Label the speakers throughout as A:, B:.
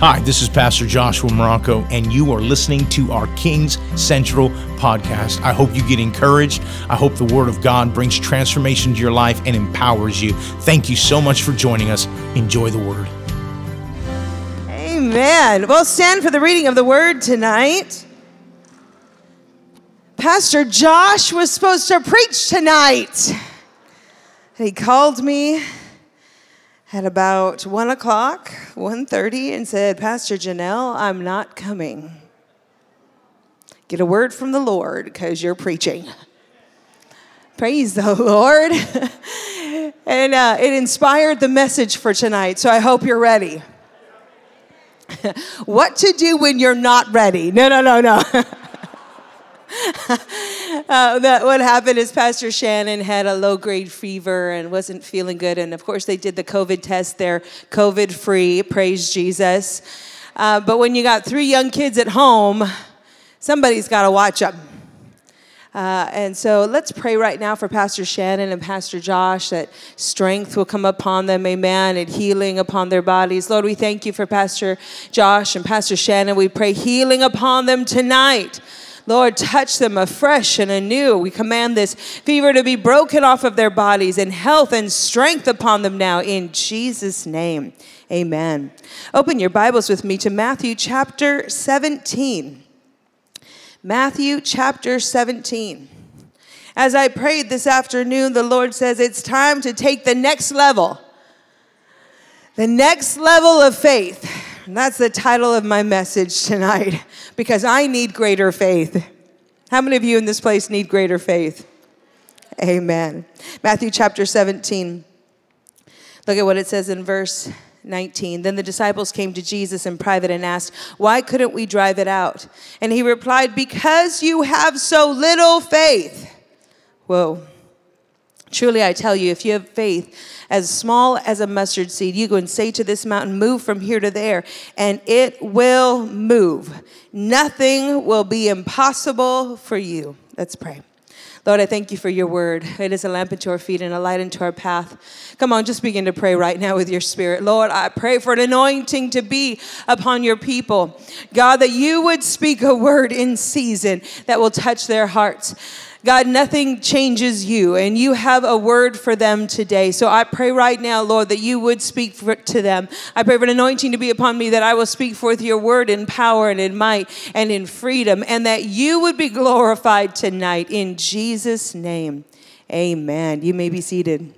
A: Hi, this is Pastor Joshua Marocco, and you are listening to our King's Cathedral podcast. I hope you get encouraged. I hope the Word of God brings transformation to your life and empowers you. Thank you so much for joining us. Enjoy the Word.
B: Amen. Well, stand for the reading of the Word tonight. Pastor Josh was supposed to preach tonight. He called me at about 1 o'clock, 1.30, and said, Pastor Janelle, I'm not coming. Get a word from the Lord because you're preaching. Praise the Lord. and uh, it inspired the message for tonight, so I hope you're ready. what to do when you're not ready? No, no, no, no. uh, that what happened is Pastor Shannon had a low grade fever and wasn't feeling good. And of course, they did the COVID test. They're COVID free. Praise Jesus. Uh, but when you got three young kids at home, somebody's got to watch them. Uh, and so let's pray right now for Pastor Shannon and Pastor Josh that strength will come upon them, amen, and healing upon their bodies. Lord, we thank you for Pastor Josh and Pastor Shannon. We pray healing upon them tonight. Lord, touch them afresh and anew. We command this fever to be broken off of their bodies and health and strength upon them now in Jesus' name. Amen. Open your Bibles with me to Matthew chapter 17. Matthew chapter 17. As I prayed this afternoon, the Lord says it's time to take the next level. The next level of faith. And that's the title of my message tonight because I need greater faith. How many of you in this place need greater faith? Amen. Matthew chapter 17. Look at what it says in verse 19. Then the disciples came to Jesus in private and asked, Why couldn't we drive it out? And he replied, Because you have so little faith. Whoa. Truly, I tell you, if you have faith as small as a mustard seed, you go and say to this mountain, Move from here to there, and it will move. Nothing will be impossible for you. Let's pray. Lord, I thank you for your word. It is a lamp unto our feet and a light unto our path. Come on, just begin to pray right now with your spirit. Lord, I pray for an anointing to be upon your people. God, that you would speak a word in season that will touch their hearts. God, nothing changes you, and you have a word for them today. So I pray right now, Lord, that you would speak for, to them. I pray for an anointing to be upon me, that I will speak forth your word in power and in might and in freedom, and that you would be glorified tonight. In Jesus' name, amen. You may be seated.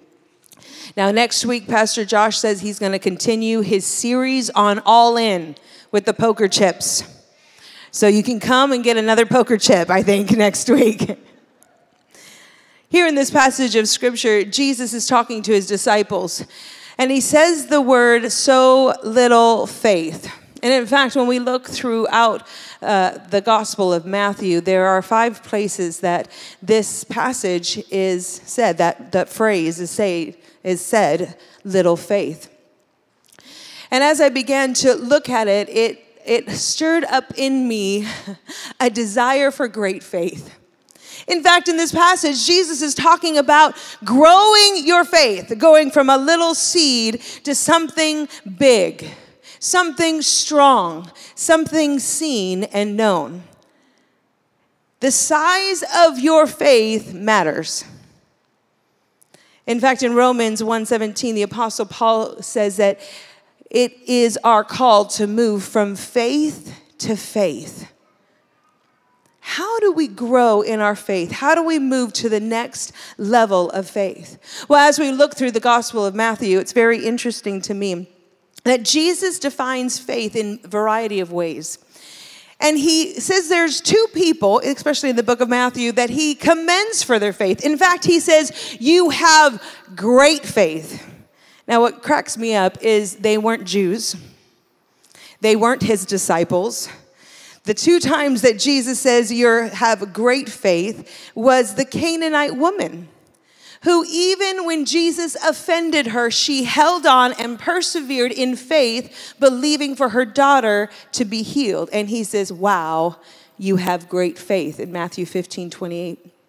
B: Now, next week, Pastor Josh says he's going to continue his series on All In with the poker chips. So you can come and get another poker chip, I think, next week. Here in this passage of scripture, Jesus is talking to his disciples, and he says the word so little faith. And in fact, when we look throughout uh, the Gospel of Matthew, there are five places that this passage is said, that, that phrase is, say, is said, little faith. And as I began to look at it, it, it stirred up in me a desire for great faith. In fact, in this passage, Jesus is talking about growing your faith, going from a little seed to something big, something strong, something seen and known. The size of your faith matters. In fact, in Romans 1:17, the apostle Paul says that it is our call to move from faith to faith. How do we grow in our faith? How do we move to the next level of faith? Well, as we look through the Gospel of Matthew, it's very interesting to me that Jesus defines faith in a variety of ways. And he says there's two people, especially in the book of Matthew, that he commends for their faith. In fact, he says, You have great faith. Now, what cracks me up is they weren't Jews, they weren't his disciples. The two times that Jesus says you have great faith was the Canaanite woman who, even when Jesus offended her, she held on and persevered in faith, believing for her daughter to be healed. And he says, Wow, you have great faith in Matthew 15 28.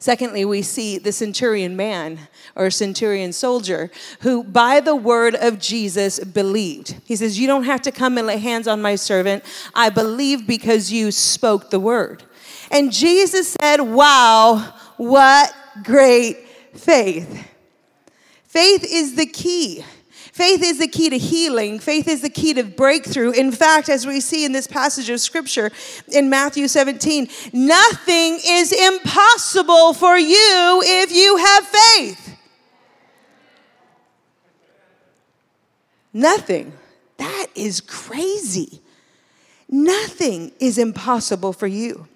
B: Secondly, we see the centurion man or centurion soldier who, by the word of Jesus, believed. He says, You don't have to come and lay hands on my servant. I believe because you spoke the word. And Jesus said, Wow, what great faith. Faith is the key. Faith is the key to healing. Faith is the key to breakthrough. In fact, as we see in this passage of scripture in Matthew 17, nothing is impossible for you if you have faith. Nothing. That is crazy. Nothing is impossible for you.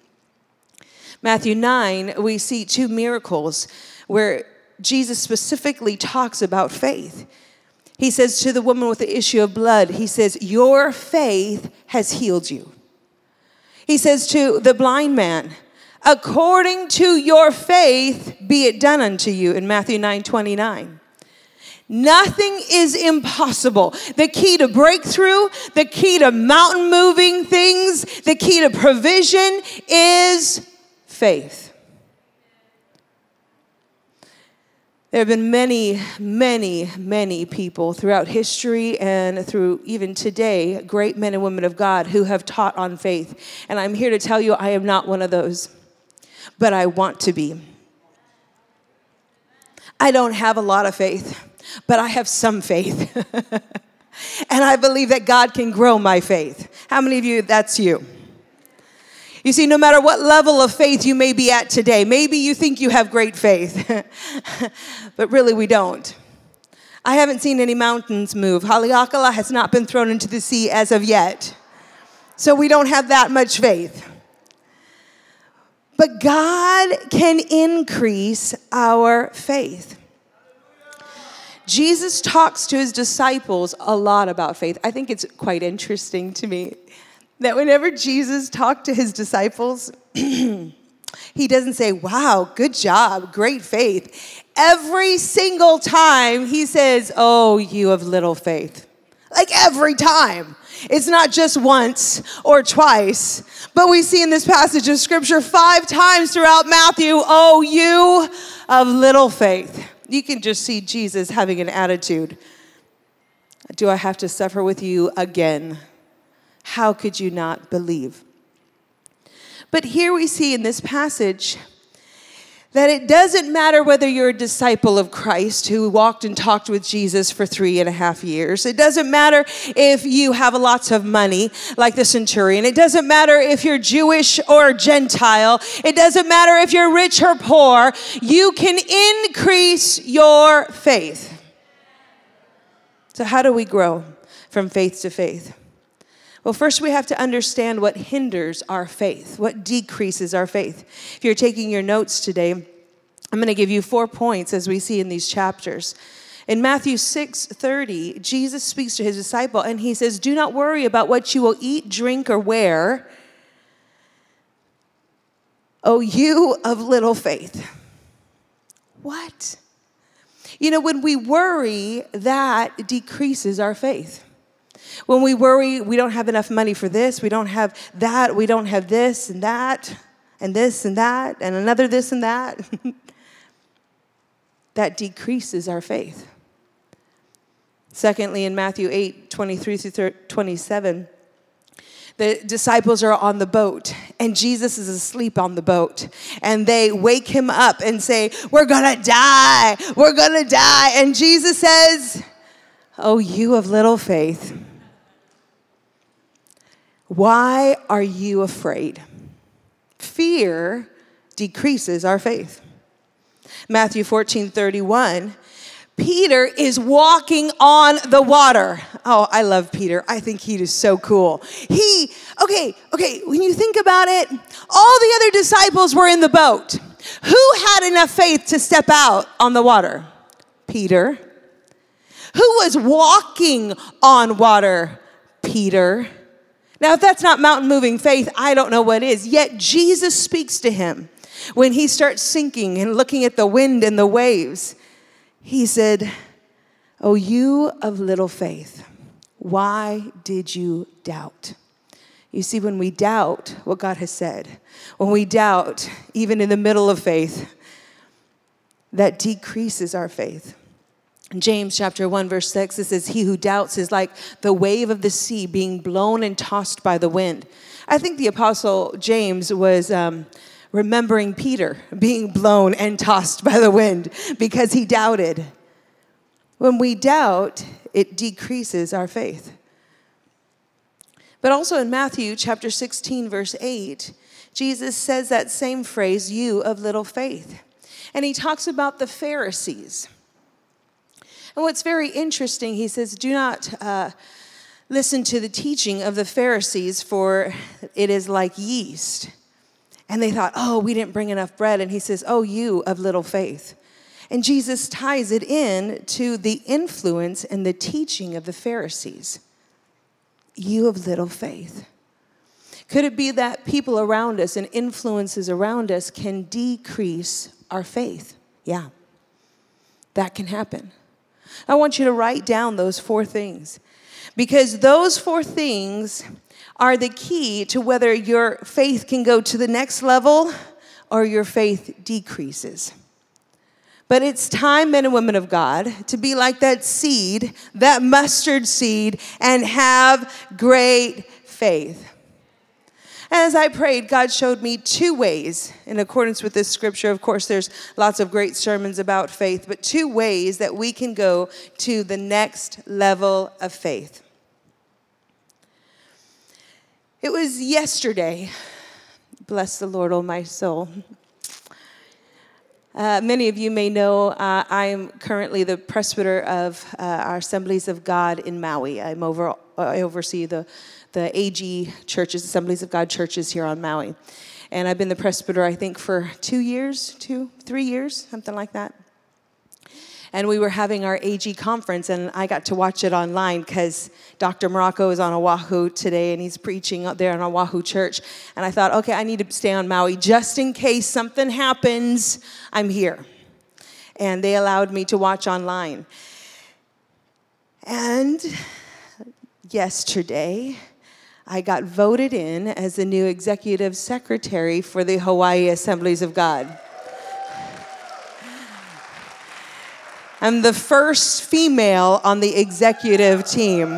B: Matthew 9, we see two miracles where Jesus specifically talks about faith. He says to the woman with the issue of blood, He says, Your faith has healed you. He says to the blind man, According to your faith, be it done unto you, in Matthew 9 29. Nothing is impossible. The key to breakthrough, the key to mountain moving things, the key to provision is faith. There have been many, many, many people throughout history and through even today, great men and women of God who have taught on faith. And I'm here to tell you, I am not one of those, but I want to be. I don't have a lot of faith, but I have some faith. and I believe that God can grow my faith. How many of you, that's you? You see, no matter what level of faith you may be at today, maybe you think you have great faith, but really we don't. I haven't seen any mountains move. Haleakala has not been thrown into the sea as of yet. So we don't have that much faith. But God can increase our faith. Jesus talks to his disciples a lot about faith. I think it's quite interesting to me that whenever Jesus talked to his disciples, he doesn't say, Wow, good job, great faith. Every single time he says, Oh, you have little faith. Like every time. It's not just once or twice, but we see in this passage of scripture five times throughout Matthew, Oh, you of little faith. You can just see Jesus having an attitude. Do I have to suffer with you again? How could you not believe? But here we see in this passage that it doesn't matter whether you're a disciple of Christ who walked and talked with Jesus for three and a half years. It doesn't matter if you have lots of money, like the centurion. It doesn't matter if you're Jewish or Gentile. It doesn't matter if you're rich or poor. You can increase your faith. So, how do we grow from faith to faith? Well, first we have to understand what hinders our faith, what decreases our faith. If you're taking your notes today, I'm going to give you four points as we see in these chapters. In Matthew 6 30, Jesus speaks to his disciple and he says, Do not worry about what you will eat, drink, or wear. Oh, you of little faith. What? You know, when we worry, that decreases our faith. When we worry, we don't have enough money for this, we don't have that, we don't have this and that, and this and that, and another this and that. that decreases our faith. Secondly, in Matthew 8 23 through 27, the disciples are on the boat and Jesus is asleep on the boat. And they wake him up and say, We're gonna die, we're gonna die. And Jesus says, Oh, you of little faith. Why are you afraid? Fear decreases our faith. Matthew 14 31. Peter is walking on the water. Oh, I love Peter. I think he is so cool. He, okay, okay, when you think about it, all the other disciples were in the boat. Who had enough faith to step out on the water? Peter. Who was walking on water? Peter. Now, if that's not mountain moving faith, I don't know what is. Yet Jesus speaks to him when he starts sinking and looking at the wind and the waves. He said, Oh, you of little faith, why did you doubt? You see, when we doubt what God has said, when we doubt, even in the middle of faith, that decreases our faith. James chapter 1, verse 6, it says, He who doubts is like the wave of the sea being blown and tossed by the wind. I think the apostle James was um, remembering Peter being blown and tossed by the wind because he doubted. When we doubt, it decreases our faith. But also in Matthew chapter 16, verse 8, Jesus says that same phrase, you of little faith. And he talks about the Pharisees. And what's very interesting, he says, do not uh, listen to the teaching of the Pharisees, for it is like yeast. And they thought, oh, we didn't bring enough bread. And he says, oh, you of little faith. And Jesus ties it in to the influence and the teaching of the Pharisees. You of little faith. Could it be that people around us and influences around us can decrease our faith? Yeah, that can happen. I want you to write down those four things because those four things are the key to whether your faith can go to the next level or your faith decreases. But it's time, men and women of God, to be like that seed, that mustard seed, and have great faith. As I prayed, God showed me two ways in accordance with this scripture. Of course, there's lots of great sermons about faith, but two ways that we can go to the next level of faith. It was yesterday. Bless the Lord, oh my soul. Uh, many of you may know uh, I am currently the presbyter of uh, our Assemblies of God in Maui. I'm over, I oversee the the AG churches, Assemblies of God churches here on Maui. And I've been the presbyter, I think, for two years, two, three years, something like that. And we were having our AG conference, and I got to watch it online because Dr. Marocco is on Oahu today, and he's preaching up there in Oahu Church. And I thought, okay, I need to stay on Maui just in case something happens. I'm here. And they allowed me to watch online. And yesterday, I got voted in as the new executive secretary for the Hawaii Assemblies of God. I'm the first female on the executive team.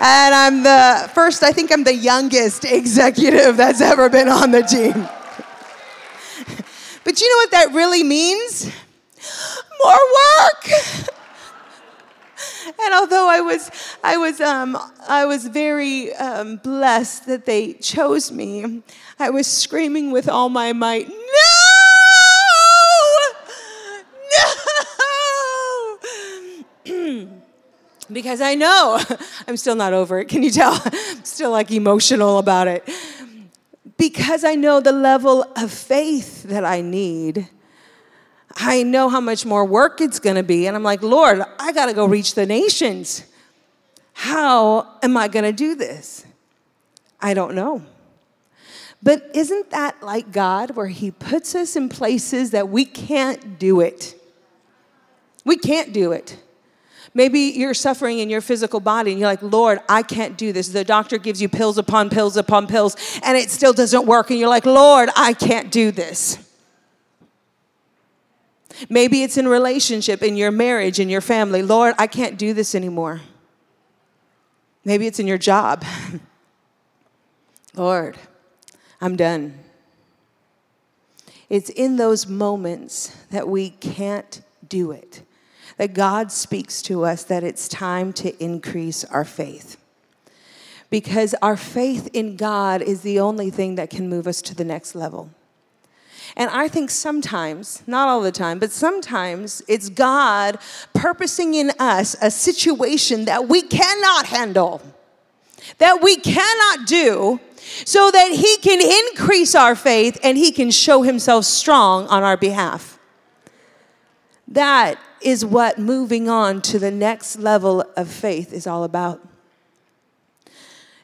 B: And I'm the first, I think I'm the youngest executive that's ever been on the team. but you know what that really means? More work and although I was, I was, um, I was very um, blessed that they chose me, I was screaming with all my might, no, no, because I know I'm still not over it. Can you tell? I'm still like emotional about it. Because I know the level of faith that I need I know how much more work it's going to be. And I'm like, Lord, I got to go reach the nations. How am I going to do this? I don't know. But isn't that like God, where He puts us in places that we can't do it? We can't do it. Maybe you're suffering in your physical body and you're like, Lord, I can't do this. The doctor gives you pills upon pills upon pills and it still doesn't work. And you're like, Lord, I can't do this. Maybe it's in relationship, in your marriage, in your family. Lord, I can't do this anymore. Maybe it's in your job. Lord, I'm done. It's in those moments that we can't do it, that God speaks to us that it's time to increase our faith. Because our faith in God is the only thing that can move us to the next level. And I think sometimes, not all the time, but sometimes it's God purposing in us a situation that we cannot handle, that we cannot do, so that He can increase our faith and He can show Himself strong on our behalf. That is what moving on to the next level of faith is all about.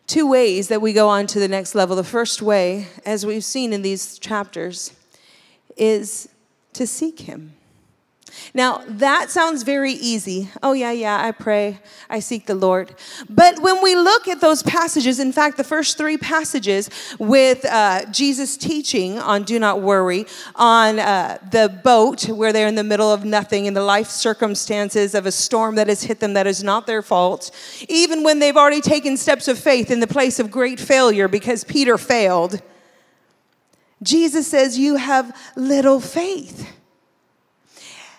B: Two ways that we go on to the next level. The first way, as we've seen in these chapters, is to seek Him. Now, that sounds very easy. Oh, yeah, yeah, I pray, I seek the Lord. But when we look at those passages, in fact, the first three passages with uh, Jesus teaching on do not worry, on uh, the boat where they're in the middle of nothing, in the life circumstances of a storm that has hit them that is not their fault, even when they've already taken steps of faith in the place of great failure because Peter failed, Jesus says, You have little faith.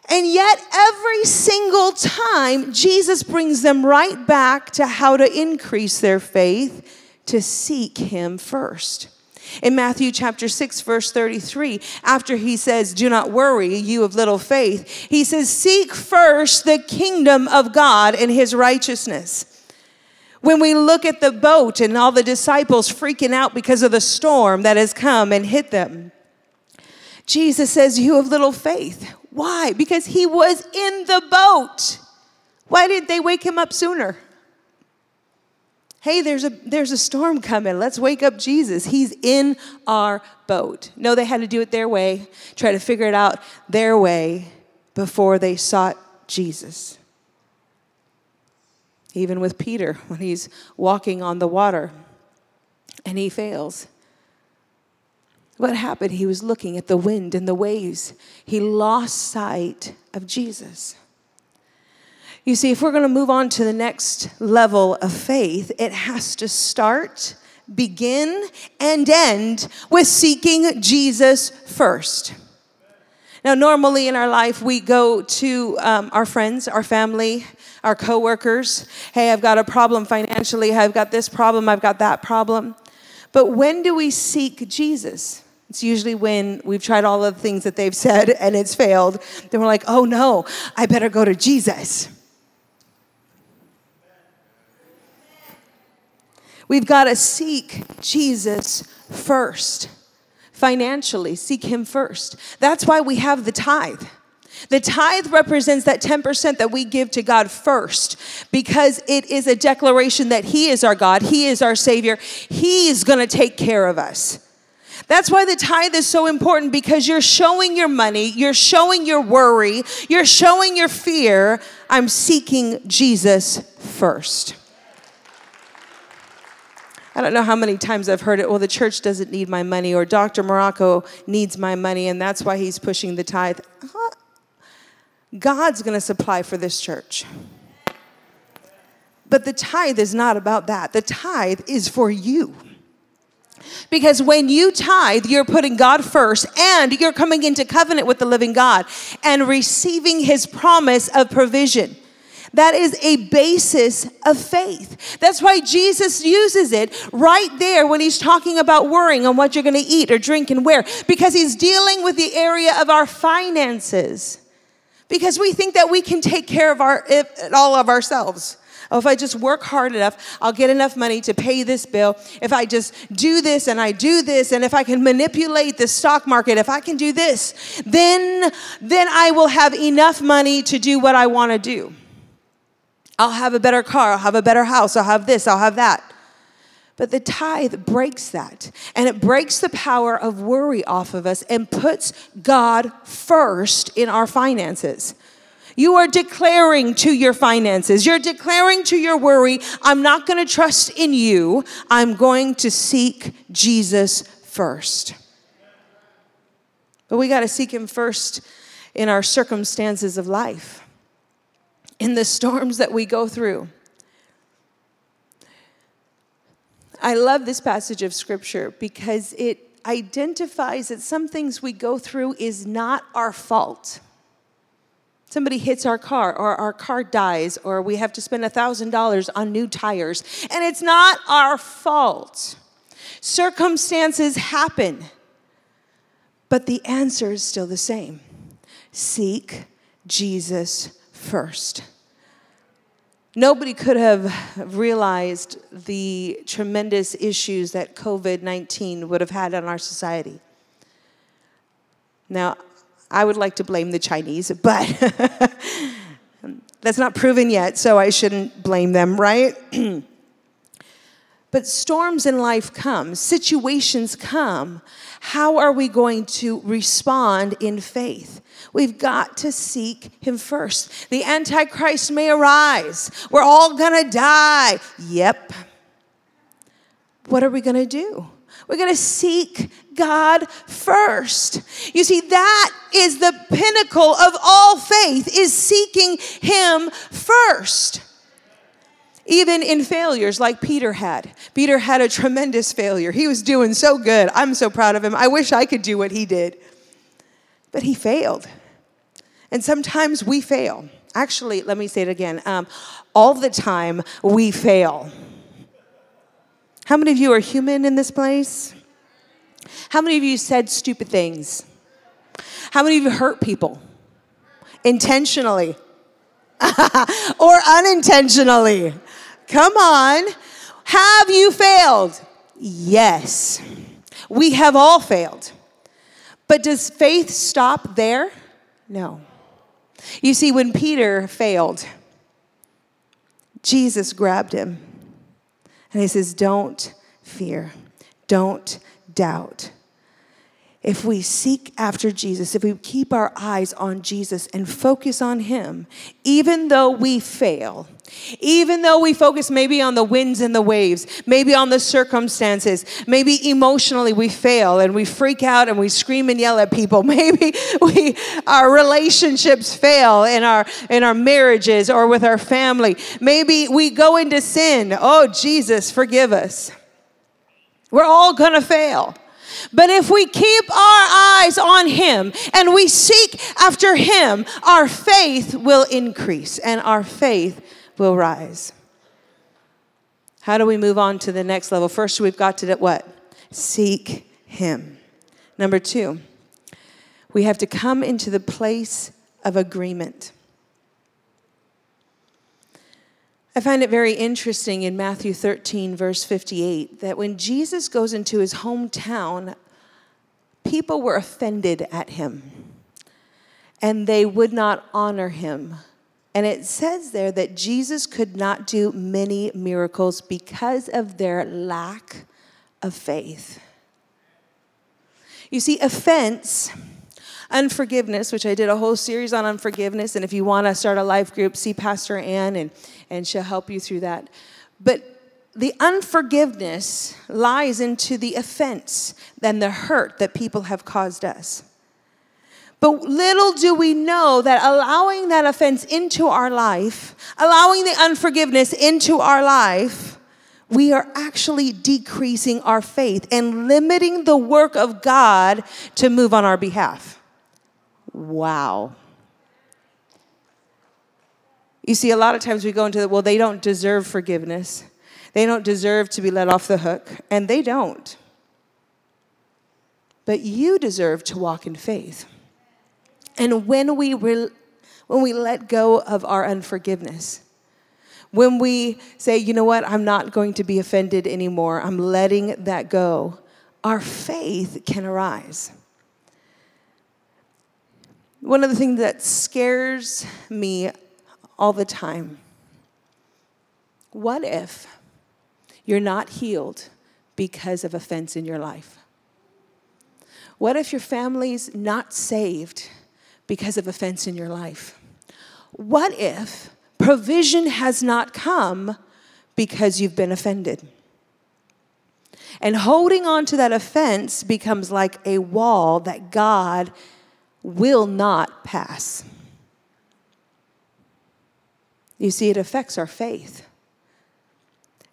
B: And yet, every single time, Jesus brings them right back to how to increase their faith to seek Him first. In Matthew chapter 6, verse 33, after he says, Do not worry, you of little faith, he says, Seek first the kingdom of God and his righteousness. When we look at the boat and all the disciples freaking out because of the storm that has come and hit them, Jesus says, You have little faith. Why? Because he was in the boat. Why didn't they wake him up sooner? Hey, there's a, there's a storm coming. Let's wake up Jesus. He's in our boat. No, they had to do it their way, try to figure it out their way before they sought Jesus. Even with Peter, when he's walking on the water and he fails. What happened? He was looking at the wind and the waves. He lost sight of Jesus. You see, if we're going to move on to the next level of faith, it has to start, begin, and end with seeking Jesus first. Now, normally in our life, we go to um, our friends, our family, our coworkers. Hey, I've got a problem financially. I've got this problem. I've got that problem. But when do we seek Jesus? It's usually when we've tried all the things that they've said and it's failed. Then we're like, oh no, I better go to Jesus. We've got to seek Jesus first. Financially, seek Him first. That's why we have the tithe. The tithe represents that 10% that we give to God first because it is a declaration that He is our God, He is our Savior, He is going to take care of us. That's why the tithe is so important because you're showing your money, you're showing your worry, you're showing your fear. I'm seeking Jesus first. I don't know how many times I've heard it. Well, the church doesn't need my money, or Dr. Marocco needs my money, and that's why he's pushing the tithe. Uh-huh. God's going to supply for this church. But the tithe is not about that. The tithe is for you. Because when you tithe, you're putting God first and you're coming into covenant with the living God and receiving his promise of provision. That is a basis of faith. That's why Jesus uses it right there when he's talking about worrying on what you're going to eat or drink and wear, because he's dealing with the area of our finances. Because we think that we can take care of our, all of ourselves. Oh, if I just work hard enough, I'll get enough money to pay this bill. If I just do this and I do this, and if I can manipulate the stock market, if I can do this, then, then I will have enough money to do what I want to do. I'll have a better car, I'll have a better house, I'll have this, I'll have that. But the tithe breaks that. And it breaks the power of worry off of us and puts God first in our finances. You are declaring to your finances, you're declaring to your worry, I'm not going to trust in you. I'm going to seek Jesus first. But we got to seek him first in our circumstances of life, in the storms that we go through. I love this passage of scripture because it identifies that some things we go through is not our fault. Somebody hits our car or our car dies or we have to spend $1000 on new tires and it's not our fault. Circumstances happen but the answer is still the same. Seek jesus first nobody could have realized the tremendous issues that covid-19 would have had on our society now I would like to blame the Chinese, but that's not proven yet, so I shouldn't blame them, right? But storms in life come, situations come. How are we going to respond in faith? We've got to seek him first. The Antichrist may arise. We're all gonna die. Yep. What are we gonna do? We're gonna seek God first. You see, that is the pinnacle of all faith, is seeking him first even in failures like Peter had. Peter had a tremendous failure. He was doing so good. I'm so proud of him. I wish I could do what he did. But he failed. And sometimes we fail. Actually, let me say it again. Um, all the time we fail. How many of you are human in this place? How many of you said stupid things? How many of you hurt people intentionally or unintentionally? Come on. Have you failed? Yes. We have all failed. But does faith stop there? No. You see, when Peter failed, Jesus grabbed him and he says, Don't fear, don't doubt if we seek after Jesus, if we keep our eyes on Jesus and focus on Him, even though we fail, even though we focus maybe on the winds and the waves, maybe on the circumstances, maybe emotionally we fail and we freak out and we scream and yell at people, maybe we, our relationships fail in our, in our marriages or with our family, maybe we go into sin. Oh, Jesus, forgive us. We're all gonna fail. But if we keep our eyes on Him and we seek after Him, our faith will increase and our faith will rise. How do we move on to the next level? First, we've got to what? Seek Him. Number two, we have to come into the place of agreement. I find it very interesting in Matthew 13, verse 58, that when Jesus goes into his hometown, people were offended at him and they would not honor him. And it says there that Jesus could not do many miracles because of their lack of faith. You see, offense unforgiveness, which I did a whole series on unforgiveness. And if you want to start a life group, see Pastor Ann, and, and she'll help you through that. But the unforgiveness lies into the offense and the hurt that people have caused us. But little do we know that allowing that offense into our life, allowing the unforgiveness into our life, we are actually decreasing our faith and limiting the work of God to move on our behalf. Wow. You see, a lot of times we go into the, well, they don't deserve forgiveness. They don't deserve to be let off the hook, and they don't. But you deserve to walk in faith. And when we, re- when we let go of our unforgiveness, when we say, you know what, I'm not going to be offended anymore, I'm letting that go, our faith can arise. One of the things that scares me all the time what if you're not healed because of offense in your life? What if your family's not saved because of offense in your life? What if provision has not come because you've been offended? And holding on to that offense becomes like a wall that God will not pass. You see, it affects our faith.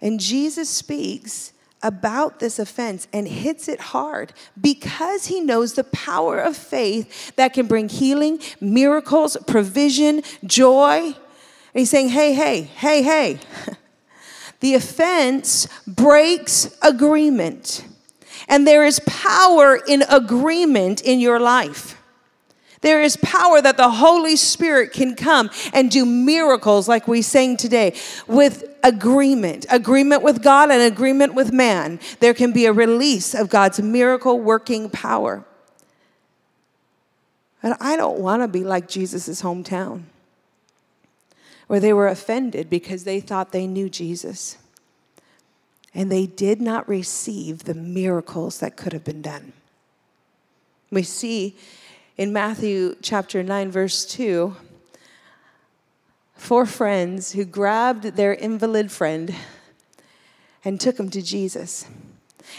B: And Jesus speaks about this offense and hits it hard because he knows the power of faith that can bring healing, miracles, provision, joy. And he's saying, hey, hey, hey, hey. the offense breaks agreement. And there is power in agreement in your life. There is power that the Holy Spirit can come and do miracles like we sang today with agreement, agreement with God and agreement with man. There can be a release of God's miracle working power. And I don't want to be like Jesus' hometown, where they were offended because they thought they knew Jesus. and they did not receive the miracles that could have been done. We see in Matthew chapter 9, verse 2, four friends who grabbed their invalid friend and took him to Jesus.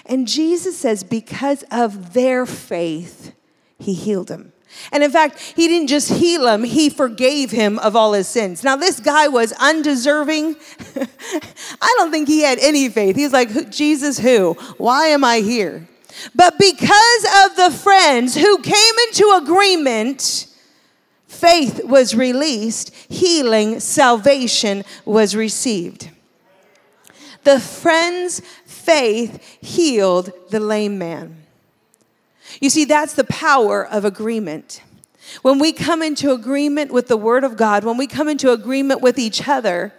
B: And Jesus says, because of their faith, he healed him. And in fact, he didn't just heal him, he forgave him of all his sins. Now, this guy was undeserving. I don't think he had any faith. He's like, Jesus, who? Why am I here? But because of the friends who came into agreement, faith was released, healing, salvation was received. The friends' faith healed the lame man. You see, that's the power of agreement. When we come into agreement with the Word of God, when we come into agreement with each other,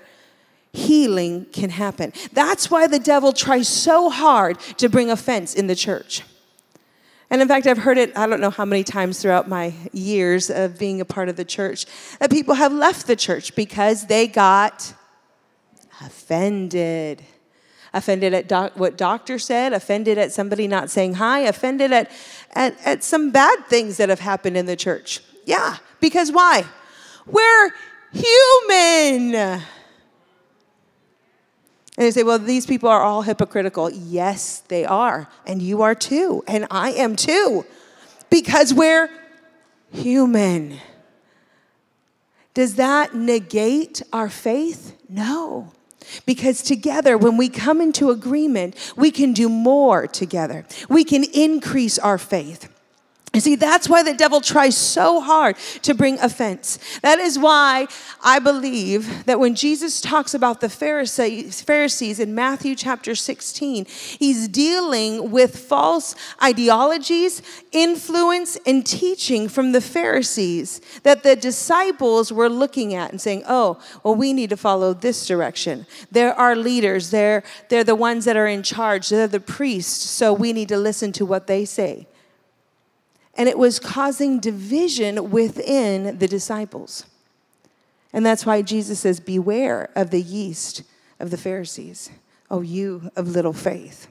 B: healing can happen. That's why the devil tries so hard to bring offense in the church. And in fact, I've heard it, I don't know how many times throughout my years of being a part of the church, that people have left the church because they got offended offended at doc- what doctor said, offended at somebody not saying hi, offended at, at, at some bad things that have happened in the church. Yeah, because why? We're human. And they say, well, these people are all hypocritical. Yes, they are. And you are too. And I am too. Because we're human. Does that negate our faith? No. Because together, when we come into agreement, we can do more together. We can increase our faith. You see, that's why the devil tries so hard to bring offense. That is why I believe that when Jesus talks about the Pharisees, Pharisees in Matthew chapter 16, he's dealing with false ideologies, influence, and teaching from the Pharisees that the disciples were looking at and saying, oh, well, we need to follow this direction. They're our leaders, they're, they're the ones that are in charge, they're the priests, so we need to listen to what they say and it was causing division within the disciples. And that's why Jesus says, Beware of the yeast of the Pharisees, oh, you of little faith.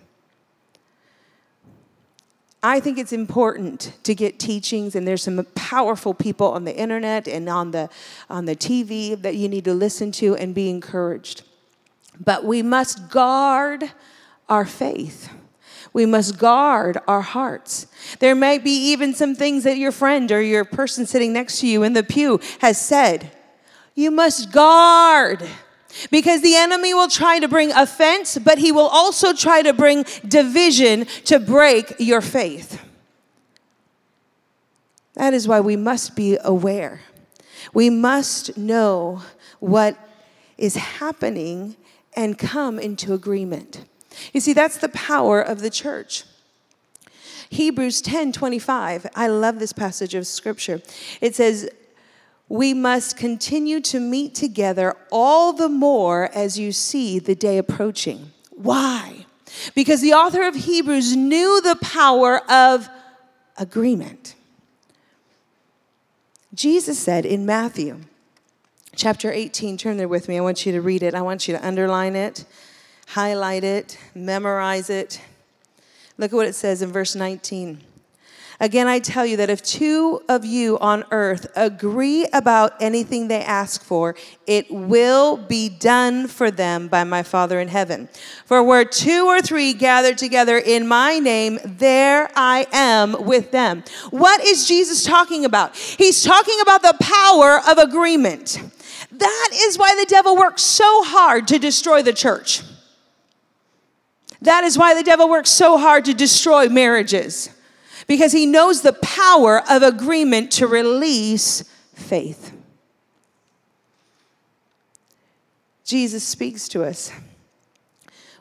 B: I think it's important to get teachings, and there's some powerful people on the internet and on the, on the TV that you need to listen to and be encouraged. But we must guard our faith. We must guard our hearts. There may be even some things that your friend or your person sitting next to you in the pew has said. You must guard because the enemy will try to bring offense, but he will also try to bring division to break your faith. That is why we must be aware. We must know what is happening and come into agreement. You see, that's the power of the church. Hebrews 10 25. I love this passage of scripture. It says, We must continue to meet together all the more as you see the day approaching. Why? Because the author of Hebrews knew the power of agreement. Jesus said in Matthew chapter 18, turn there with me. I want you to read it, I want you to underline it highlight it, memorize it. Look at what it says in verse 19. Again, I tell you that if two of you on earth agree about anything they ask for, it will be done for them by my Father in heaven. For where two or three gather together in my name, there I am with them. What is Jesus talking about? He's talking about the power of agreement. That is why the devil works so hard to destroy the church. That is why the devil works so hard to destroy marriages, because he knows the power of agreement to release faith. Jesus speaks to us.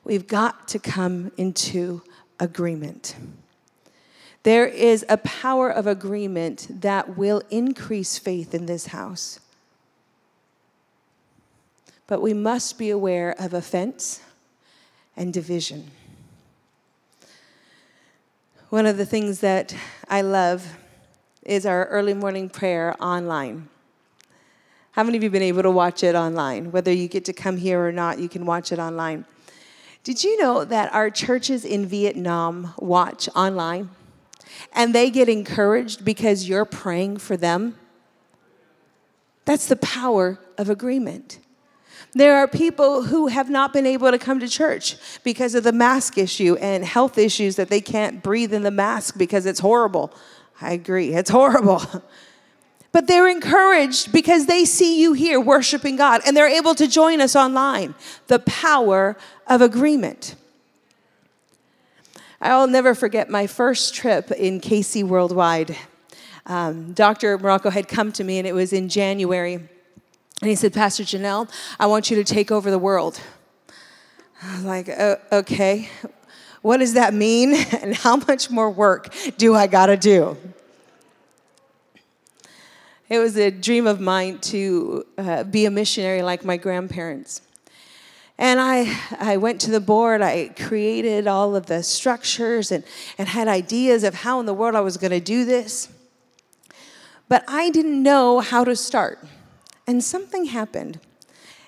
B: We've got to come into agreement. There is a power of agreement that will increase faith in this house. But we must be aware of offense and division. One of the things that I love is our early morning prayer online. How many of you been able to watch it online? Whether you get to come here or not, you can watch it online. Did you know that our churches in Vietnam watch online and they get encouraged because you're praying for them? That's the power of agreement. There are people who have not been able to come to church because of the mask issue and health issues that they can't breathe in the mask because it's horrible. I agree, it's horrible. But they're encouraged because they see you here worshiping God and they're able to join us online. The power of agreement. I'll never forget my first trip in KC Worldwide. Um, Dr. Marocco had come to me, and it was in January. And he said, Pastor Janelle, I want you to take over the world. I was like, uh, okay, what does that mean? And how much more work do I gotta do? It was a dream of mine to uh, be a missionary like my grandparents. And I, I went to the board, I created all of the structures and, and had ideas of how in the world I was going to do this. But I didn't know how to start. And something happened.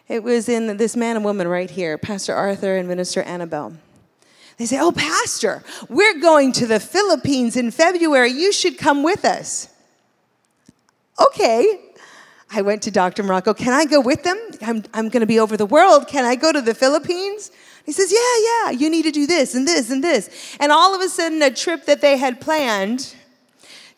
B: It was in this man and woman right here, Pastor Arthur and Minister Annabelle. They say, Oh, Pastor, we're going to the Philippines in February. You should come with us. Okay, I went to Dr. Marocco. Can I go with them? I'm, I'm going to be over the world. Can I go to the Philippines? He says, Yeah, yeah, you need to do this and this and this. And all of a sudden, a trip that they had planned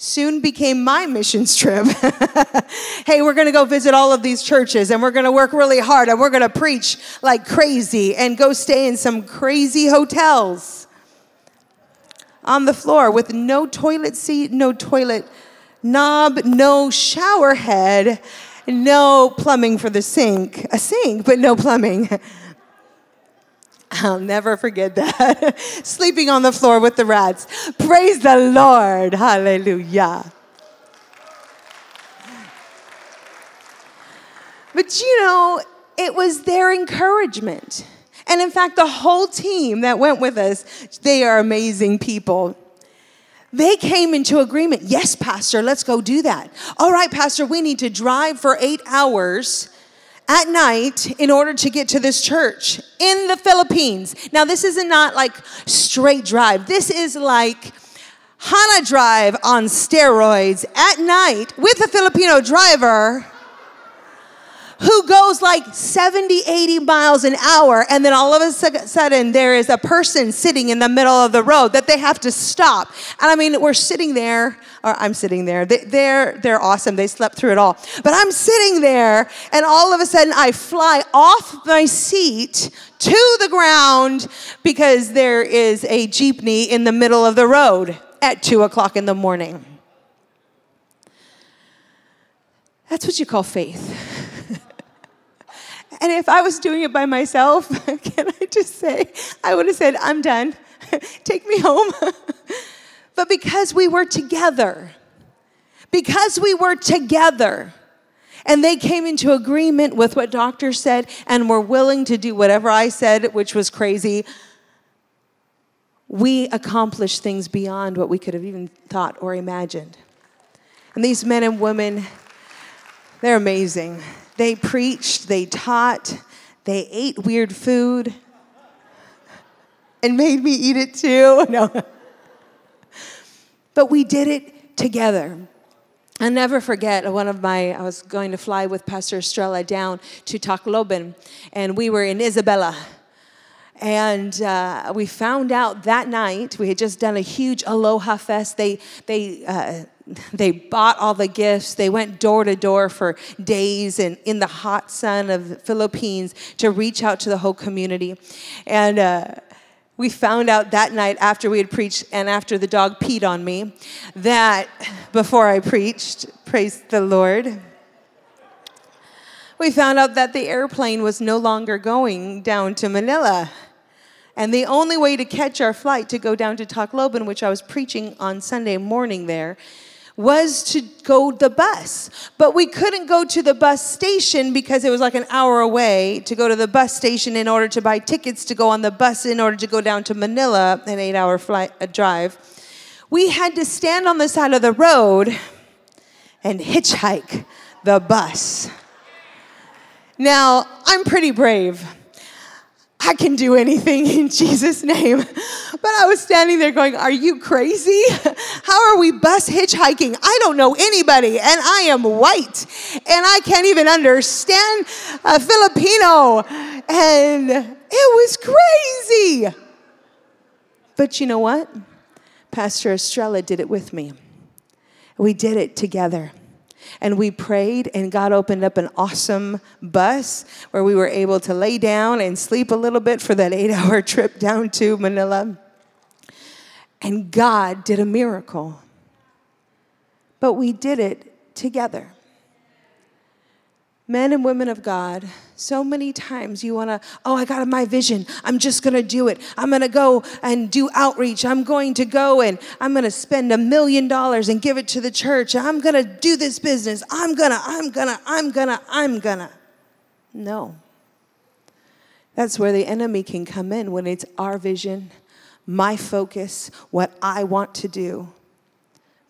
B: soon became my missions trip. hey, we're going to go visit all of these churches and we're going to work really hard and we're going to preach like crazy and go stay in some crazy hotels on the floor with no toilet seat, no toilet knob, no shower head, no plumbing for the sink. A sink, but no plumbing. I'll never forget that. Sleeping on the floor with the rats. Praise the Lord. Hallelujah. But you know, it was their encouragement. And in fact, the whole team that went with us, they are amazing people. They came into agreement. Yes, Pastor, let's go do that. All right, Pastor, we need to drive for eight hours at night in order to get to this church in the Philippines. Now, this is not like straight drive, this is like Hana Drive on steroids at night with a Filipino driver who goes like 70, 80 miles an hour, and then all of a sudden there is a person sitting in the middle of the road that they have to stop. And I mean, we're sitting there, or I'm sitting there. They, they're, they're awesome. They slept through it all. But I'm sitting there, and all of a sudden I fly off my seat to the ground because there is a jeepney in the middle of the road at two o'clock in the morning. That's what you call faith. And if I was doing it by myself, can I just say, I would have said, I'm done. Take me home. but because we were together, because we were together, and they came into agreement with what doctor said and were willing to do whatever I said, which was crazy. We accomplished things beyond what we could have even thought or imagined. And these men and women, they're amazing. They preached, they taught, they ate weird food and made me eat it too. No. But we did it together. I'll never forget one of my, I was going to fly with Pastor Estrella down to Tacloban, and we were in Isabela. And uh, we found out that night, we had just done a huge Aloha Fest. They, they uh, they bought all the gifts. They went door to door for days and in the hot sun of the Philippines to reach out to the whole community. And uh, we found out that night after we had preached and after the dog peed on me that before I preached, praise the Lord, we found out that the airplane was no longer going down to Manila. And the only way to catch our flight to go down to Tacloban, which I was preaching on Sunday morning there, was to go the bus. But we couldn't go to the bus station because it was like an hour away to go to the bus station in order to buy tickets to go on the bus in order to go down to Manila, an eight hour flight, a drive. We had to stand on the side of the road and hitchhike the bus. Now, I'm pretty brave. I can do anything in Jesus' name. But I was standing there going, Are you crazy? How are we bus hitchhiking? I don't know anybody, and I am white, and I can't even understand a Filipino. And it was crazy. But you know what? Pastor Estrella did it with me. We did it together and we prayed, and God opened up an awesome bus where we were able to lay down and sleep a little bit for that eight hour trip down to Manila. And God did a miracle. But we did it together men and women of God, so many times you want to, oh, I got my vision. I'm just going to do it. I'm going to go and do outreach. I'm going to go and I'm going to spend a million dollars and give it to the church. I'm going to do this business. I'm going to, I'm going to, I'm going to, I'm going to. No. That's where the enemy can come in when it's our vision, my focus, what I want to do.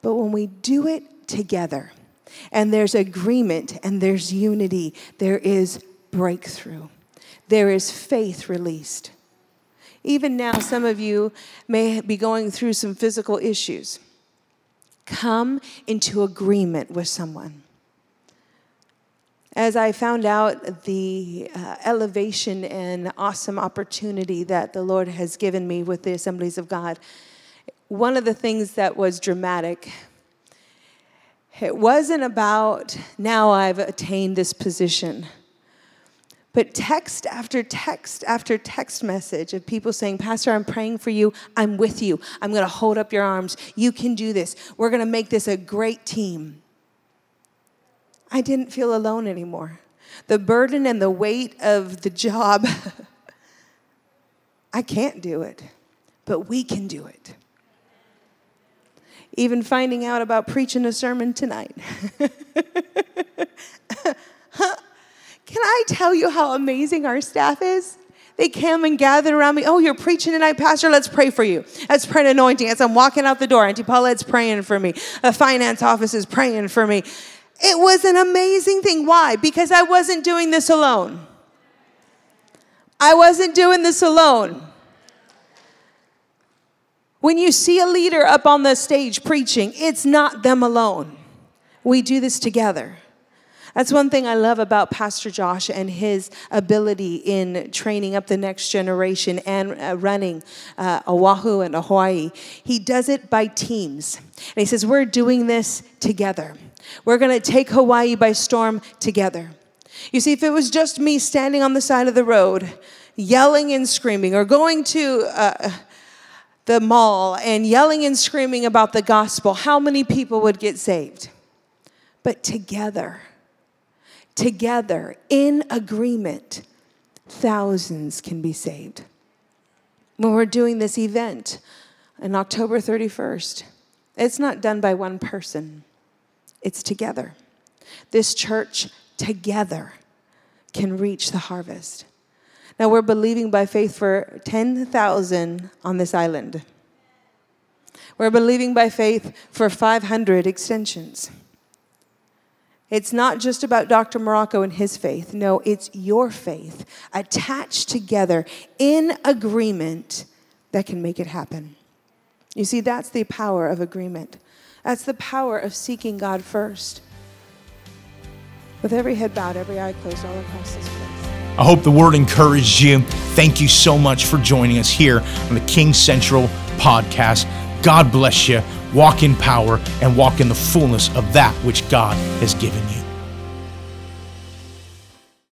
B: But when we do it together, and there's agreement and there's unity. There is breakthrough. There is faith released. Even now, some of you may be going through some physical issues. Come into agreement with someone. As I found out the uh, elevation and awesome opportunity that the Lord has given me with the Assemblies of God, one of the things that was dramatic it wasn't about now I've attained this position. But text after text after text message of people saying, Pastor, I'm praying for you. I'm with you. I'm going to hold up your arms. You can do this. We're going to make this a great team. I didn't feel alone anymore. The burden and the weight of the job, I can't do it, but we can do it even finding out about preaching a sermon tonight. Can I tell you how amazing our staff is? They come and gather around me. Oh, you're preaching tonight, Pastor. Let's pray for you. Let's pray an anointing. As I'm walking out the door, Auntie Paulette's praying for me. The finance office is praying for me. It was an amazing thing. Why? Because I wasn't doing this alone. I wasn't doing this alone. When you see a leader up on the stage preaching, it's not them alone. We do this together. That's one thing I love about Pastor Josh and his ability in training up the next generation and uh, running uh, Oahu and Hawaii. He does it by teams. And he says, We're doing this together. We're going to take Hawaii by storm together. You see, if it was just me standing on the side of the road, yelling and screaming, or going to uh, the mall and yelling and screaming about the gospel, how many people would get saved? But together, together, in agreement, thousands can be saved. When we're doing this event on October 31st, it's not done by one person, it's together. This church together can reach the harvest. Now we're believing by faith for 10,000 on this island. We're believing by faith for 500 extensions. It's not just about Dr. Marocco and his faith. No, it's your faith attached together in agreement that can make it happen. You see, that's the power of agreement. That's the power of seeking God first. With every head bowed, every eye closed, all across this place.
A: I hope the word encouraged you. Thank you so much for joining us here on the King's Cathedral podcast. God bless you. Walk in power and walk in the fullness of that which God has given you.